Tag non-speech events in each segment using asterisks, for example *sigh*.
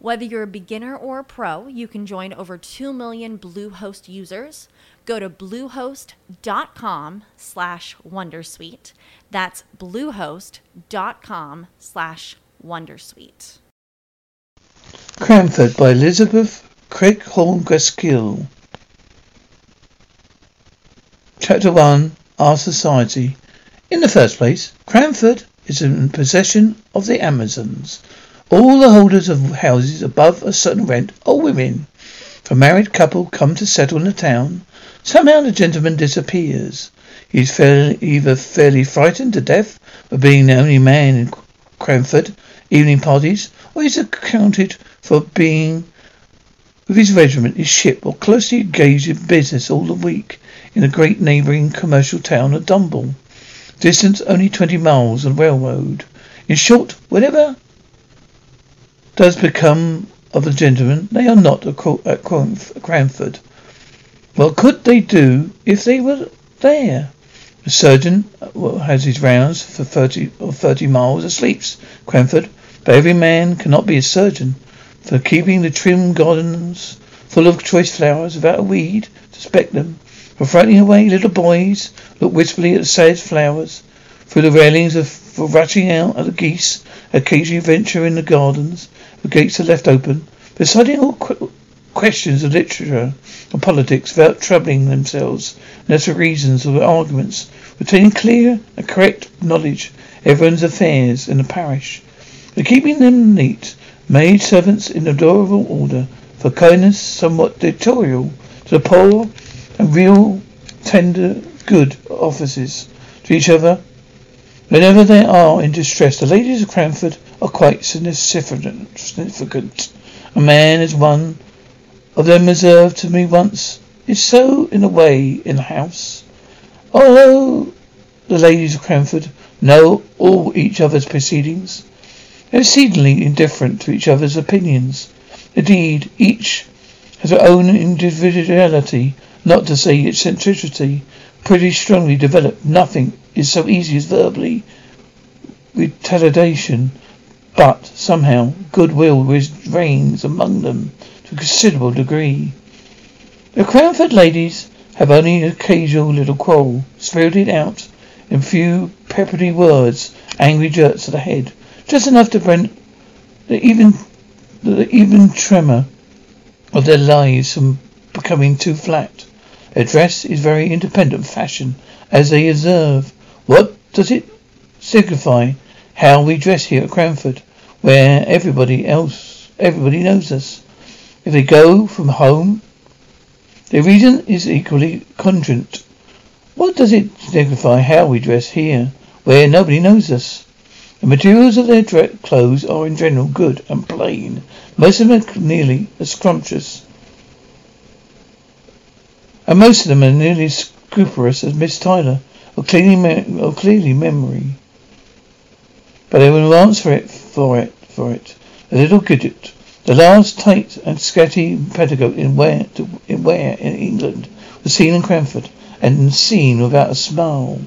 Whether you're a beginner or a pro, you can join over 2 million Bluehost users. Go to bluehost.com slash wondersuite. That's bluehost.com slash wondersuite. Cranford by Elizabeth Cleghorn Gaskell. Chapter 1 Our Society. In the first place, Cranford is in possession of the Amazons. All the holders of houses above a certain rent are women. If a married couple come to settle in the town, somehow the gentleman disappears. He is fairly, either fairly frightened to death by being the only man in Cranford evening parties, or is accounted for being with his regiment, his ship, or closely engaged in business all the week in the great neighbouring commercial town of Drumble. Distance only twenty miles on railroad. In short, whatever does become of the gentlemen, they are not at Cranford. What could they do if they were there? The surgeon uh, has his rounds for thirty or thirty miles and sleeps Cranford, but every man cannot be a surgeon. For keeping the trim gardens full of choice flowers without a weed to speck them, for frightening away little boys look wistfully at the sad flowers, through the railings of, for rushing out at the geese, occasionally venture in the gardens, the gates are left open, deciding all qu- questions of literature and politics without troubling themselves. As for reasons or arguments, retaining clear and correct knowledge everyone's affairs in the parish, and keeping them neat, maid servants in adorable order, for kindness somewhat dictatorial to the poor and real tender good offices to each other. Whenever they are in distress, the ladies of Cranford are quite significant. A man, as one of them observed to me once, is so in a way in the house. Although the ladies of Cranford know all each other's proceedings, they are exceedingly indifferent to each other's opinions. Indeed, each has her own individuality, not to say eccentricity, pretty strongly developed. Nothing is so easy as verbally retaliation but somehow goodwill reigns among them to a considerable degree. The Cranford ladies have only an occasional little quarrel, spirited out in few peppery words, angry jerks of the head, just enough to prevent the even the even tremor of their lives from becoming too flat. Their dress is very independent fashion, as they observe. What does it signify how we dress here at Cranford? Where everybody else, everybody knows us. If they go from home, their reason is equally congruent. What does it signify how we dress here, where nobody knows us? The materials of their clothes are in general good and plain. Most of them are nearly as scrumptious. And most of them are nearly as scrupulous as Miss Tyler, or me- or clearly memory. But they will answer it for it for it. A little Gidget, the last tight and scatty petticoat in where to, in where in England was seen in Cranford and seen without a smile.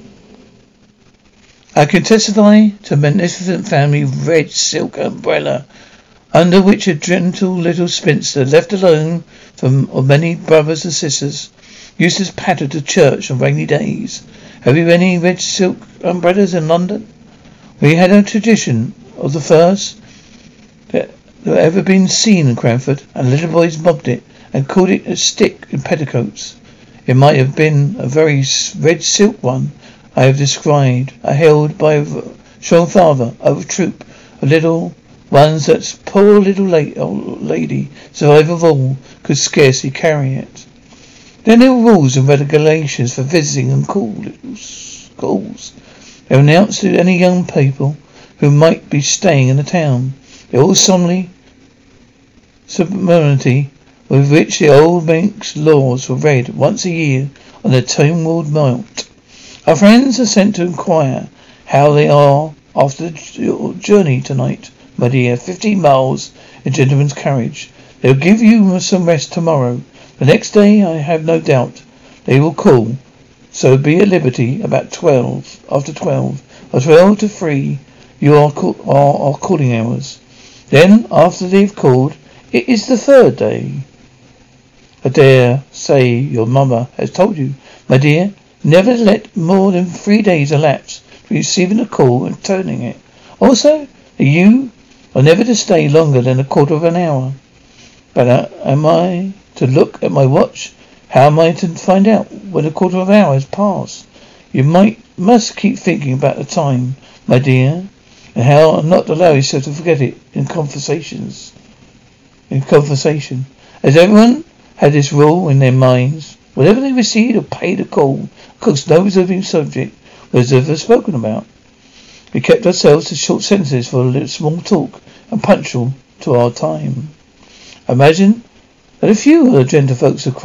I can testify to a magnificent family red silk umbrella under which a gentle little spinster, left alone from many brothers and sisters, used to patter to church on rainy days. Have you any red silk umbrellas in London? We had a tradition of the first that ever been seen in Cranford, and little boys mobbed it and called it a stick in petticoats. It might have been a very red silk one I have described, uh, held by a strong father of a troop of little Ones that poor little la- old lady, survivor of all, could scarcely carry it. Then there were rules and regulations for visiting and calls. calls. They announced to any young people who might be staying in the town. The all solemnly solemnity with which the old bank's laws were read once a year on the Tinwald Mount. Our friends are sent to inquire how they are after your journey tonight, my dear. Fifteen miles in gentleman's carriage. They'll give you some rest tomorrow. The next day, I have no doubt, they will call. So be at liberty about twelve, after twelve, or twelve to three, you are, call, are our calling hours. Then, after they've called, it is the third day. I dare say your mamma has told you, my dear, never let more than three days elapse between receiving a call and turning it. Also, you are never to stay longer than a quarter of an hour. But uh, am I to look at my watch? How am I to find out when a quarter of an hour has passed? You might must keep thinking about the time, my dear, and how not to allow yourself to forget it in conversations. In conversation, as everyone had this rule in their minds. Whenever they received or paid a call, of course no reserving subject was ever spoken about. We kept ourselves to short sentences for a little small talk and punctual to our time. Imagine that a few of the gentlefolks of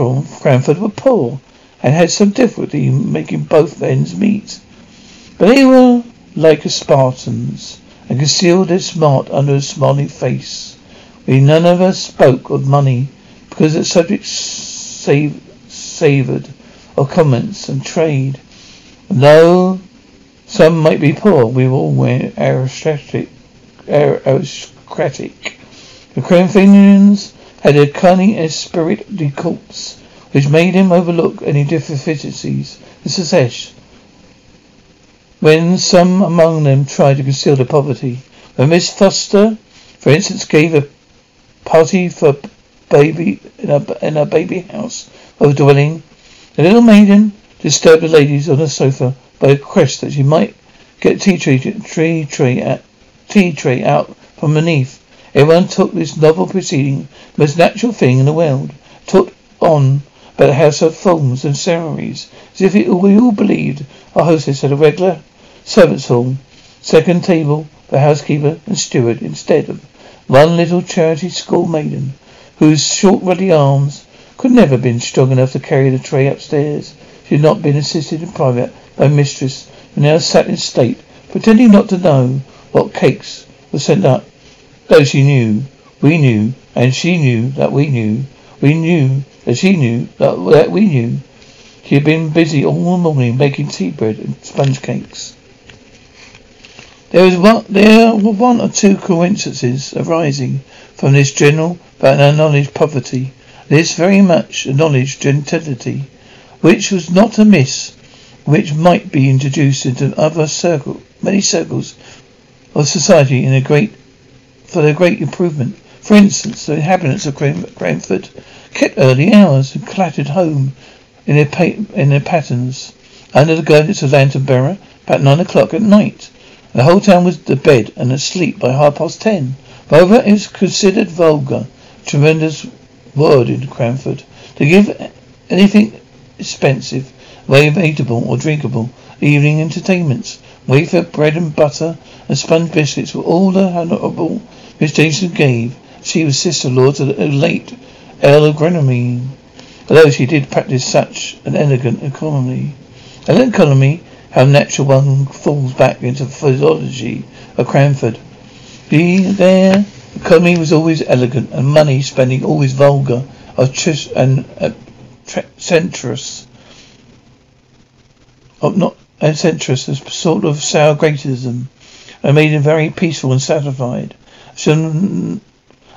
Cranford were poor and had some difficulty in making both ends meet. But they were like Spartans and concealed their smart under a smiling face. We none of us spoke of money because the subject sav- savoured of comments and trade. And Though some might be poor, we were all aristocratic. aristocratic. The Corinthians had a cunning esprit de corps, which made him overlook any deficiencies in success. When some among them tried to conceal their poverty, when Miss Foster, for instance, gave a party for baby in a in a baby house of a dwelling. The little maiden disturbed the ladies on the sofa by a request that she might get tea tree, tray out, tea tray out from beneath. Everyone took this novel proceeding most natural thing in the world, talked on about the house of forms and ceremonies, as if it, we all believed our hostess had a regular servants' hall, second table for housekeeper and steward instead of one little charity school maiden whose short ruddy arms could never have been strong enough to carry the tray upstairs. She had not been assisted in private by mistress, who now sat in state, pretending not to know what cakes were sent up. Though she knew, we knew, and she knew that we knew, we knew that she knew that, that we knew. She had been busy all the morning making tea bread and sponge cakes. There was one, there were one or two coincidences arising from this general but acknowledged poverty, this very much acknowledged gentility, which was not amiss, which might be introduced into other circle, many circles of society in a great, for their great improvement. For instance, the inhabitants of Cranford kept early hours and clattered home in their, pa- in their patterns under the guidance of Lantern Bearer about nine o'clock at night. The whole town was to bed and asleep by half past ten. Moreover, it was considered vulgar, tremendous word in Cranford, to give anything expensive, way of eatable or drinkable, evening entertainments. Wafer, bread and butter, and sponge biscuits were all the honourable Miss Jamieson gave. She was sister-in-law to the late Earl of Glenmire, although she did practice such an elegant economy. An economy how natural one falls back into the physiology of Cranford. The there, economy was always elegant, and money spending always vulgar, obtrus- and eccentrous. Not eccentrous, a sort of sour gratism, and made him very peaceful and satisfied. I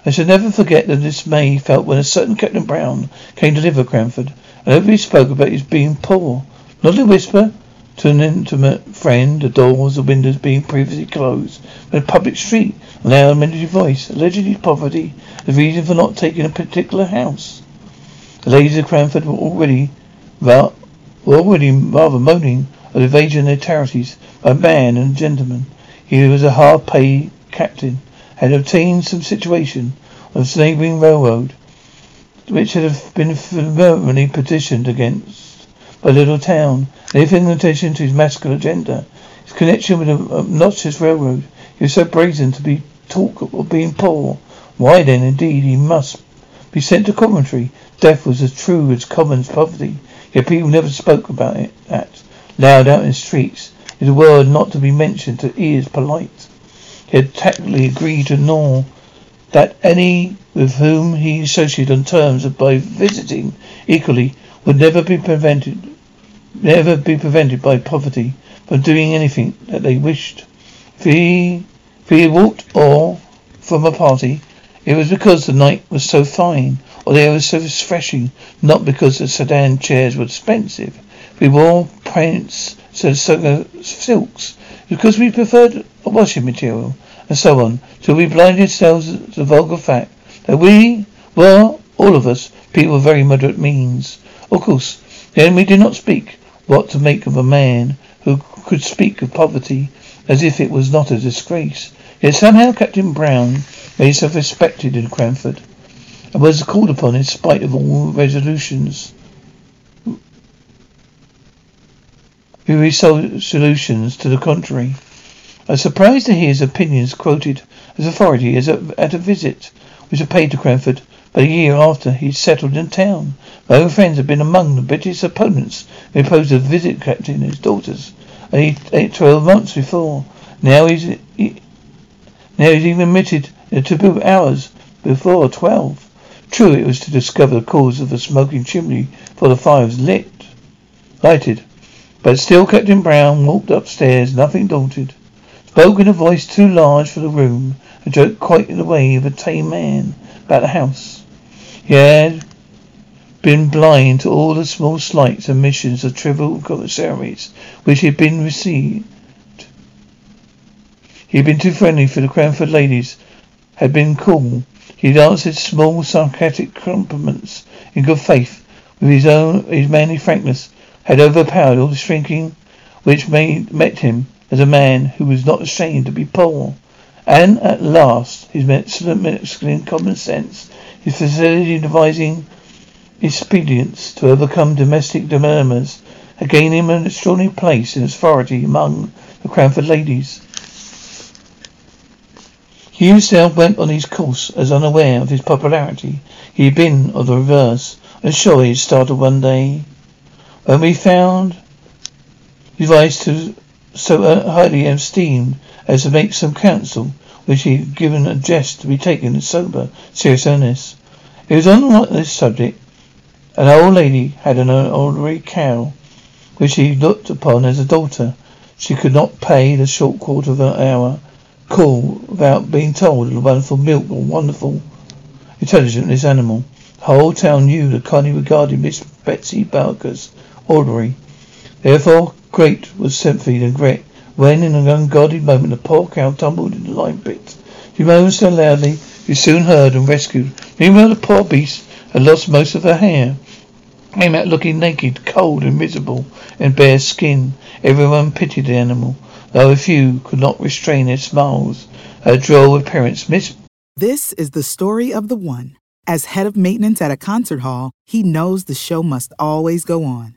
I shall never forget the dismay he felt when a certain Captain Brown came to live at Cranford, and everybody spoke about his being poor. Not a whisper, to an intimate friend, the doors and windows being previously closed, in a public street, an elementary voice, allegedly poverty, the reason for not taking a particular house. The ladies of Cranford were already were already rather moaning of evasion their charities by a man and a gentleman. He was a hard paid captain, had obtained some situation on the neighbouring railroad, which had been firmly petitioned against by little town, anything in addition to his masculine agenda. His connection with the obnoxious railroad. He was so brazen to be talk of being poor. Why then, indeed, he must be sent to Coventry. Death was as true as common poverty. Yet people never spoke about it. That loud out in the streets is a word not to be mentioned to ears polite. He had tactfully agreed to gnaw that any with whom he associated on terms of by visiting equally would never be prevented never be prevented by poverty from doing anything that they wished. If he if he walked or from a party, it was because the night was so fine, or the air was so refreshing, not because the sedan chairs were expensive. We wore prints, so silks, because we preferred a washing material, and so on, till we blinded ourselves to the vulgar fact that we were, all of us, people of very moderate means. Of course, then we did not speak what to make of a man who could speak of poverty as if it was not a disgrace. Yet somehow Captain Brown made himself respected in Cranford, and was called upon in spite of all resolutions. We resolved solutions to the contrary. I was surprised to hear his opinions quoted as authority as a, at a visit which I paid to Cranford but a year after he settled in town. My own friends had been among the British opponents who opposed a visit captain and his daughters twelve months before. Now he's he, now he's even admitted in taboo hours before twelve. True, it was to discover the cause of the smoking chimney for the fire was lit, lighted. But still Captain Brown walked upstairs, nothing daunted. Spoke in a voice too large for the room, a joke quite in the way of a tame man about the house. He had been blind to all the small slights and missions of trivial ceremonies which he had been received. He had been too friendly for the Cranford ladies, had been cool. He had answered small sarcastic compliments in good faith, with his own his manly frankness had overpowered all the shrinking which made, met him as a man who was not ashamed to be poor. And at last, his excellent Mexican common sense, his facility in devising expedients to overcome domestic murmurs, had gained him an extraordinary place in authority among the Cranford ladies. He himself went on his course as unaware of his popularity. He had been of the reverse, and sure he had started one day when we found device to so uh, highly esteemed as to make some counsel which he had given a jest to be taken in sober, serious earnest. It was on this subject. An old lady had an elderly cow, which he looked upon as a daughter. She could not pay the short quarter of an hour call without being told of the wonderful milk or wonderful intelligent this animal. The whole town knew that Connie regarded Miss Betsy Barker's Alderney. Therefore, great was sympathy and regret when, in an unguarded moment, the poor cow tumbled into the lime pit. She moaned so loudly, she soon heard and rescued. Meanwhile, the poor beast had lost most of her hair. Came out looking naked, cold and miserable, and bare skin. Everyone pitied the animal, though a few could not restrain their smiles. Her droll appearance, Miss. This is the story of the one. As head of maintenance at a concert hall, he knows the show must always go on.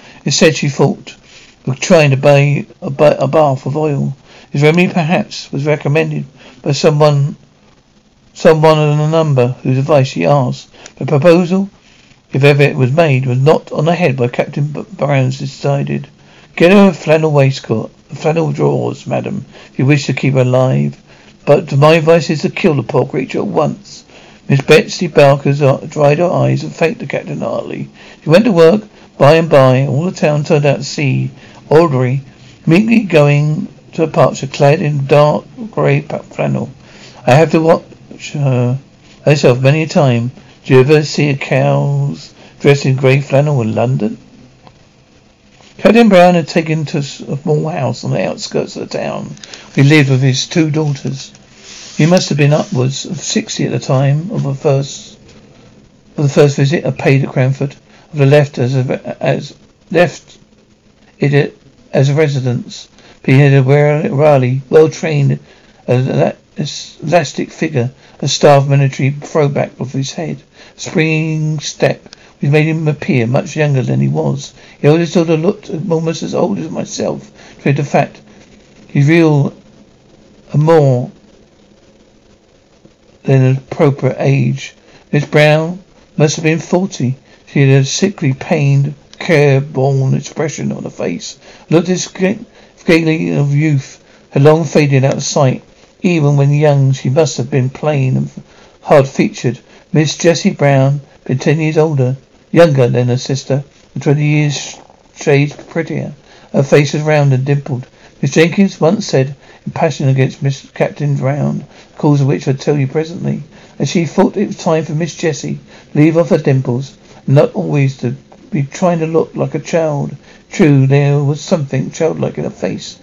Instead, she thought of trying to buy a, bath of oil. His remedy perhaps was recommended by someone someone on a number whose advice she asked. The proposal, if ever it was made, was not on the head by Captain Brown's decided. Get her a flannel waistcoat, flannel drawers, madam, if you wish to keep her alive. But my advice is to kill the poor creature at once. Miss Betsy Barker dried her eyes and thanked the captain heartily. She went to work. By and by, all the town turned out to see Audrey meekly going to departure clad in dark grey flannel. I have to watch watch her herself many a time. Do you ever see a cows dressed in grey flannel in London? Captain Brown had taken to a small house on the outskirts of the town. He lived with his two daughters. He must have been upwards of sixty at the time of the first of the first visit I paid at Cranford. Of the left as a, as left it as a residence. Had a rarely well trained elastic figure, a starved military throwback of his head, springing step which made him appear much younger than he was. He always oldest daughter looked almost as old as myself, to the fact he's real a more than an appropriate age. Miss Brown must have been forty. She had a sickly, pained, careworn expression on her face. Looked gaily of youth had long faded out of sight. Even when young, she must have been plain and hard-featured. Miss Jessie Brown, been ten years older, younger than her sister, and twenty years shades prettier. Her face was round and dimpled. Miss Jenkins once said, passion against Miss Captain Brown, the cause of which I'll tell you presently, and she thought it was time for Miss Jessie to leave off her dimples, not always to be trying to look like a child. True, there was something childlike in her face.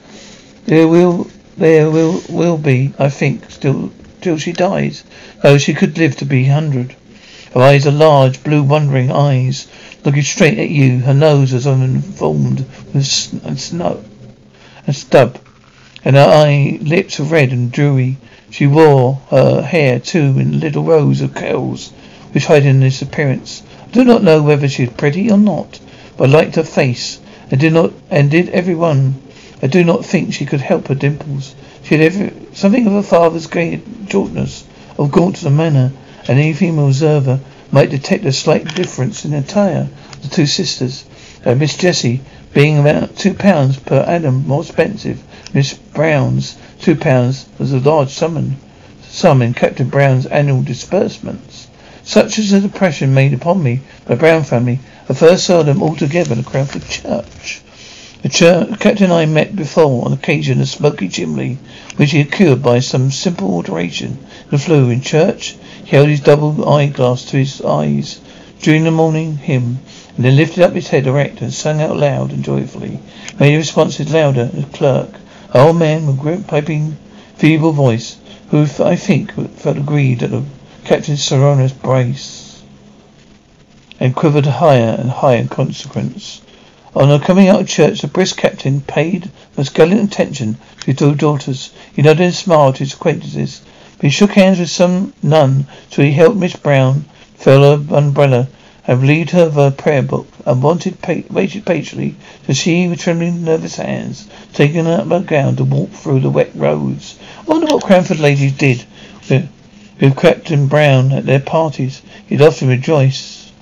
There will there will will be, I think, still till she dies. Though she could live to be hundred. Her eyes are large, blue, wondering eyes, looking straight at you. Her nose was unformed with snow and stub, and her eye lips were red and dewy. She wore her hair too in little rows of curls, which heightened its appearance. I do not know whether she was pretty or not, but I liked her face, and did not and did everyone I do not think she could help her dimples. She had every, something of her father's gay jauntiness, of gaunt manner, and any female observer might detect a slight difference in attire the two sisters. Uh, Miss Jessie being about two pounds per annum more expensive, Miss Brown's two pounds was a large sum, sum in Captain Brown's annual disbursements. Such was the impression made upon me by the Brown family. I first saw them all together in the Cranford church. The church, captain and I met before on occasion a smoky chimney, which he had cured by some simple alteration the flue. In church, he held his double eyeglass to his eyes during the morning hymn, and then lifted up his head erect and sang out loud and joyfully. Made the responses louder a clerk. An old man with great piping, feeble voice, who I think felt aggrieved at the captain's sonorous brace, and quivered higher and higher in consequence. On coming out of church, the brisk captain paid most gallant attention to his two daughters. He nodded and smiled to his acquaintances. But he shook hands with some none, so he helped Miss Brown fill her umbrella and relieved her of her prayer book, and wanted pa- waited patiently to she, with trembling, nervous hands, taking up her gown to walk through the wet roads. I wonder what Cranford ladies did with, with in Brown at their parties. He'd often rejoice.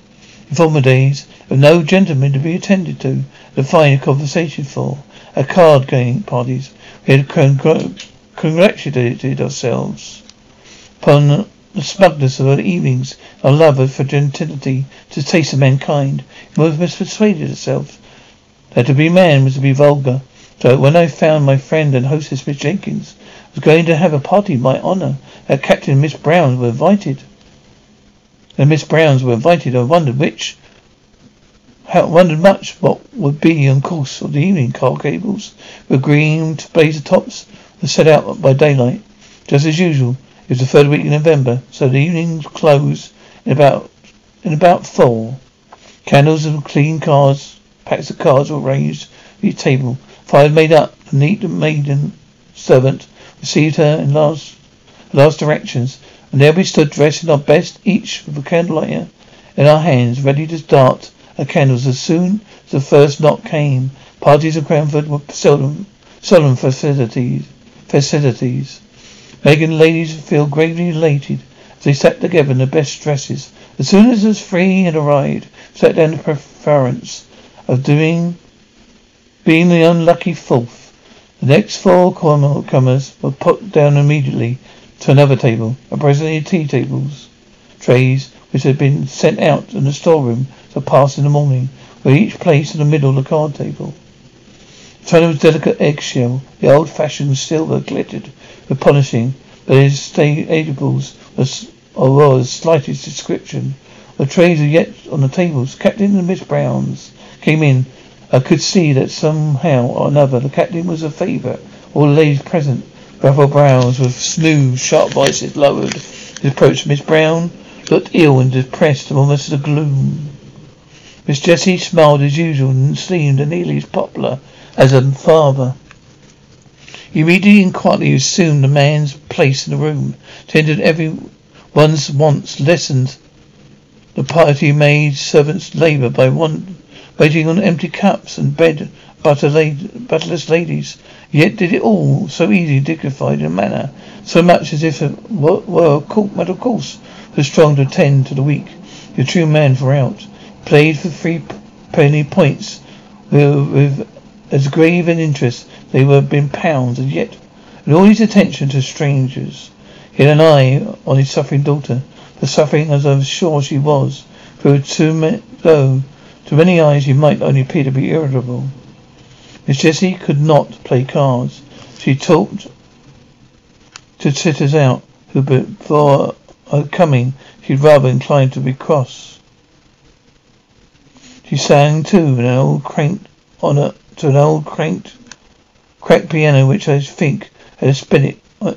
In former days, with no gentleman to be attended to, to find a conversation for. At card game parties, we had congratulated ourselves upon the smugness of her evenings, our love for gentility, to taste of mankind. We must persuaded herself that to be man was to be vulgar. So when I found my friend and hostess Miss Jenkins was going to have a party in my honour, that Captain and Miss Brown were invited. And Miss Browns were invited, I wondered which I wondered much what would be on course of the evening. Car cables with green blazer tops were set out by daylight. Just as usual, it was the third week in November, so the evenings closed in about in about four. Candles and clean cards, packs of cards were arranged at each table. Fire made up. The neat maiden servant received her in last last directions, and there we stood dressed in our best, each with a candlelighter in our hands, ready to start and candles. As soon as the first knock came, parties of Cranford were seldom, solemn festivities, festivities, the ladies feel greatly elated as they sat together in their best dresses. As soon as the three had arrived, sat down the preference of doing, being the unlucky fourth. The next four comers were put down immediately to another table, and presently tea tables, trays, which had been sent out in the storeroom to pass in the morning, were each placed in the middle of the card table. Was delicate eggshell. The old-fashioned silver glittered with polishing, but his stables as, or the slightest description. The trays are yet on the tables. Captain and Miss Browns came in. I could see that somehow or another the captain was a favourite. All the ladies present, ruffled brows with smooth, sharp voices lowered. He approached Miss Brown, looked ill and depressed, almost a gloom. Miss Jessie smiled as usual and seemed nearly as popular as a father. He immediately and quietly assumed the man's place in the room, tended everyone's wants, listened the party maid servants labour by one waiting on empty cups and bed butter butterless ladies. Yet did it all so easy, dignified in manner, so much as if it were a court matter of course the strong to attend to the weak. The true man for out. Played for three penny points with, with as grave an interest they were in pounds, and yet in all his attention to strangers. He had an eye on his suffering daughter, the suffering as I was sure she was, for to me, though to many eyes she might only appear to be irritable. Miss Jessie could not play cards. She talked to sitters out, who before her coming she'd rather inclined to be cross. She sang too, an old cranked on a to an old cranked cracked piano which I think had a spinet uh,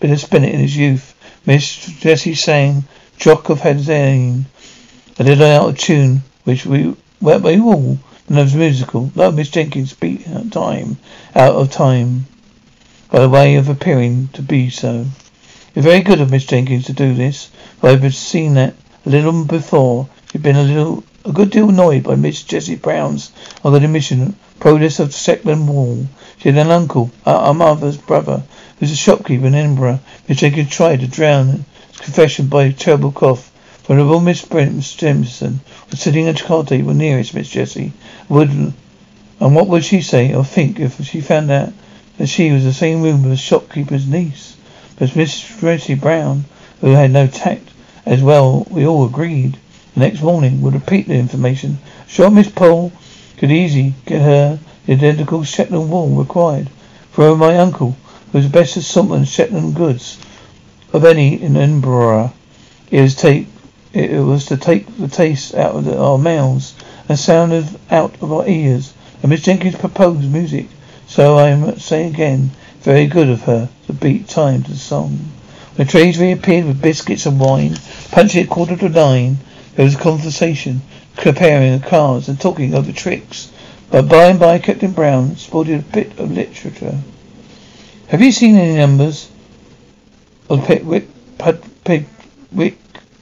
been a spinet in his youth. Miss Jessie sang Jock of Hazeldean, a little out of tune, which we, well, we all knows musical. Love Miss Jenkins beat out time, out of time, by way of appearing to be so. It's very good of Miss Jenkins to do this, for I've seen that a little before. She'd been a little, a good deal annoyed by Miss Jessie Brown's other admission, protest of Shetland wool. She had an uncle, our mother's brother, who's a shopkeeper in Edinburgh. Miss Jenkins tried to drown his confession by a terrible cough. Venerable Miss Stimson was sitting at the card table nearest Miss Jessie. Would and what would she say or think if she found out that she was the same room with the shopkeeper's niece? But Miss Jessie Brown, who had no tact, as well we all agreed, the next morning would repeat the information. Sure Miss Pole could easily get her the identical Shetland wool required. For my uncle who is the best assortment of Shetland goods of any in Edinburgh. It was take it was to take the taste out of the, our mouths and sound of, out of our ears. And Miss Jenkins proposed music, so I must say again, very good of her to beat time to the song. The trays reappeared with biscuits and wine, punching at quarter to nine, there was conversation, comparing the cards and talking over tricks. But by and by Captain Brown sported a bit of literature. Have you seen any numbers of Pickwick, Pickwick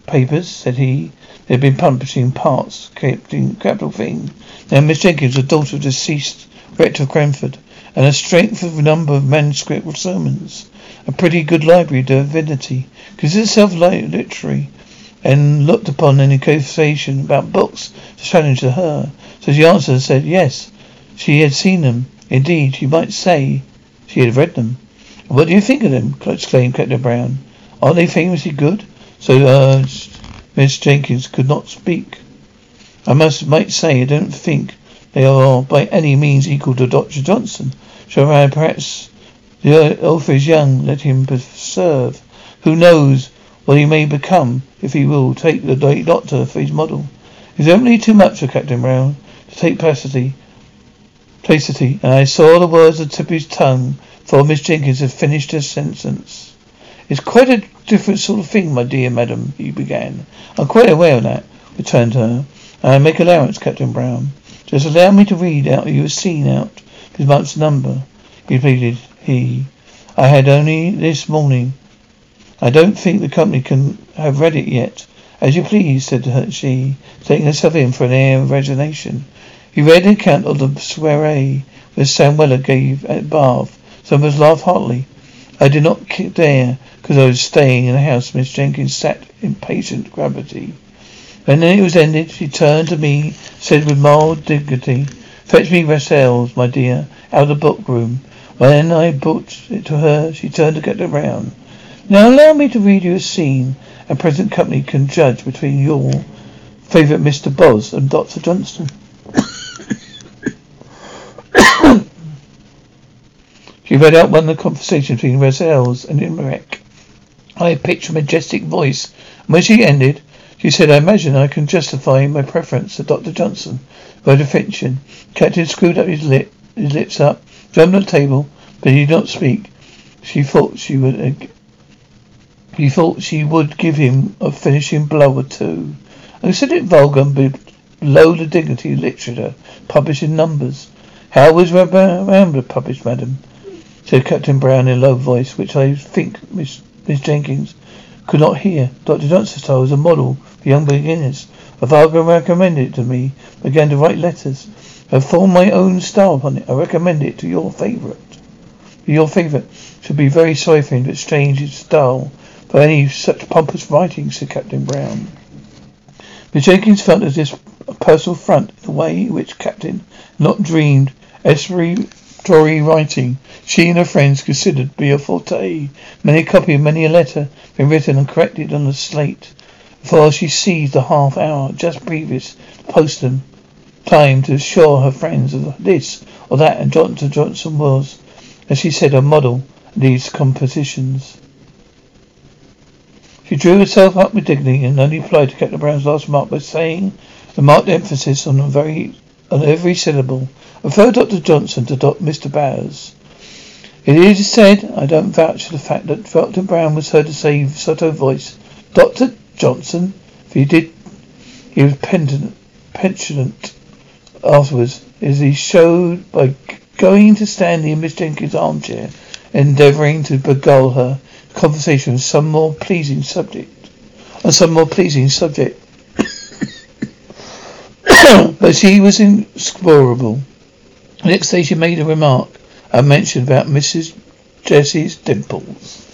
papers? said he. They've been publishing parts, captain, capital thing. Now, Miss Jenkins, the daughter of the deceased rector of Cranford, and a strength of number of manuscript sermons. A pretty good library of divinity. Consider itself literary, and looked upon any conversation about books to challenge to her. So she answered and said yes, she had seen them. Indeed, she might say she had read them. What do you think of them? exclaimed Captain Brown. Aren't they famously good? So urged. Miss Jenkins could not speak. I must might say I don't think they are by any means equal to Dr. Johnson. I perhaps the author is young, let him preserve. Who knows what he may become if he will take the doctor for his model. It's only too much for Captain Brown to take placity, placity, and I saw the words of his tongue before Miss Jenkins had finished her sentence. It's quite a different sort of thing, my dear madam, he began. I'm quite aware of that, returned her. And I make allowance, Captain Brown. Just allow me to read out you a scene out this month's number, he pleaded, he. I had only this morning. I don't think the company can have read it yet. As you please, said she, taking herself in for an air of resignation. He read an account of the soiree which Sam Weller gave at Bath. Some of us laughed heartily. I did not dare, because I was staying in the house. Miss Jenkins sat in patient gravity. When it was ended, she turned to me, said with mild dignity, Fetch me Rasselas, my dear, out of the book room. When I brought it to her, she turned to get around. Now allow me to read you a scene, and present company can judge between your favourite Mr. Boz and Dr. Johnson. *coughs* she read out one of the conversation between Rasselas and Imlac. high pitched, a majestic voice. And when she ended, she said, I imagine I can justify my preference to Dr. Johnson. Without definition, Captain screwed up his lip, his lips up, jumped on the table, but he did not speak. She thought she would. He thought she would give him a finishing blow or two. I consider it vulgar and below the dignity of literature, published in numbers. How was Rambler published, madam? said Captain Brown in a low voice, which I think Miss, Miss Jenkins could not hear. Dr. Style was a model for young beginners. A father recommended it to me, began to write letters. I formed my own style upon it. I recommend it to your favourite. Your favourite should be very sorry for him to exchange his style for any such pompous writing, said Captain Brown. Miss Jenkins felt as this a personal front in a way which Captain not dreamed exploratory writing she and her friends considered to be a forte. Many a copy of many a letter been written and corrected on the slate before she seized the half hour just previous to postern time to assure her friends of this or that and Johnson Johnson was as she said, a model in these compositions. She drew herself up with dignity and only replied to Captain Brown's last remark by saying, a marked emphasis on very on every syllable. I refer Dr. Johnson to Dr. Mr. Bowers. It is said, I don't vouch for the fact that Dr. Brown was heard to say in sotto voice, Dr. Johnson, if he did, he was pensionant afterwards, as he showed by going to Stanley in Miss Jenkins' armchair, endeavouring to beguile her conversation on some more pleasing subject. On some more pleasing subject. *coughs* but she was inexplorable. The next day she made a remark and mentioned about Mrs. Jessie's dimples.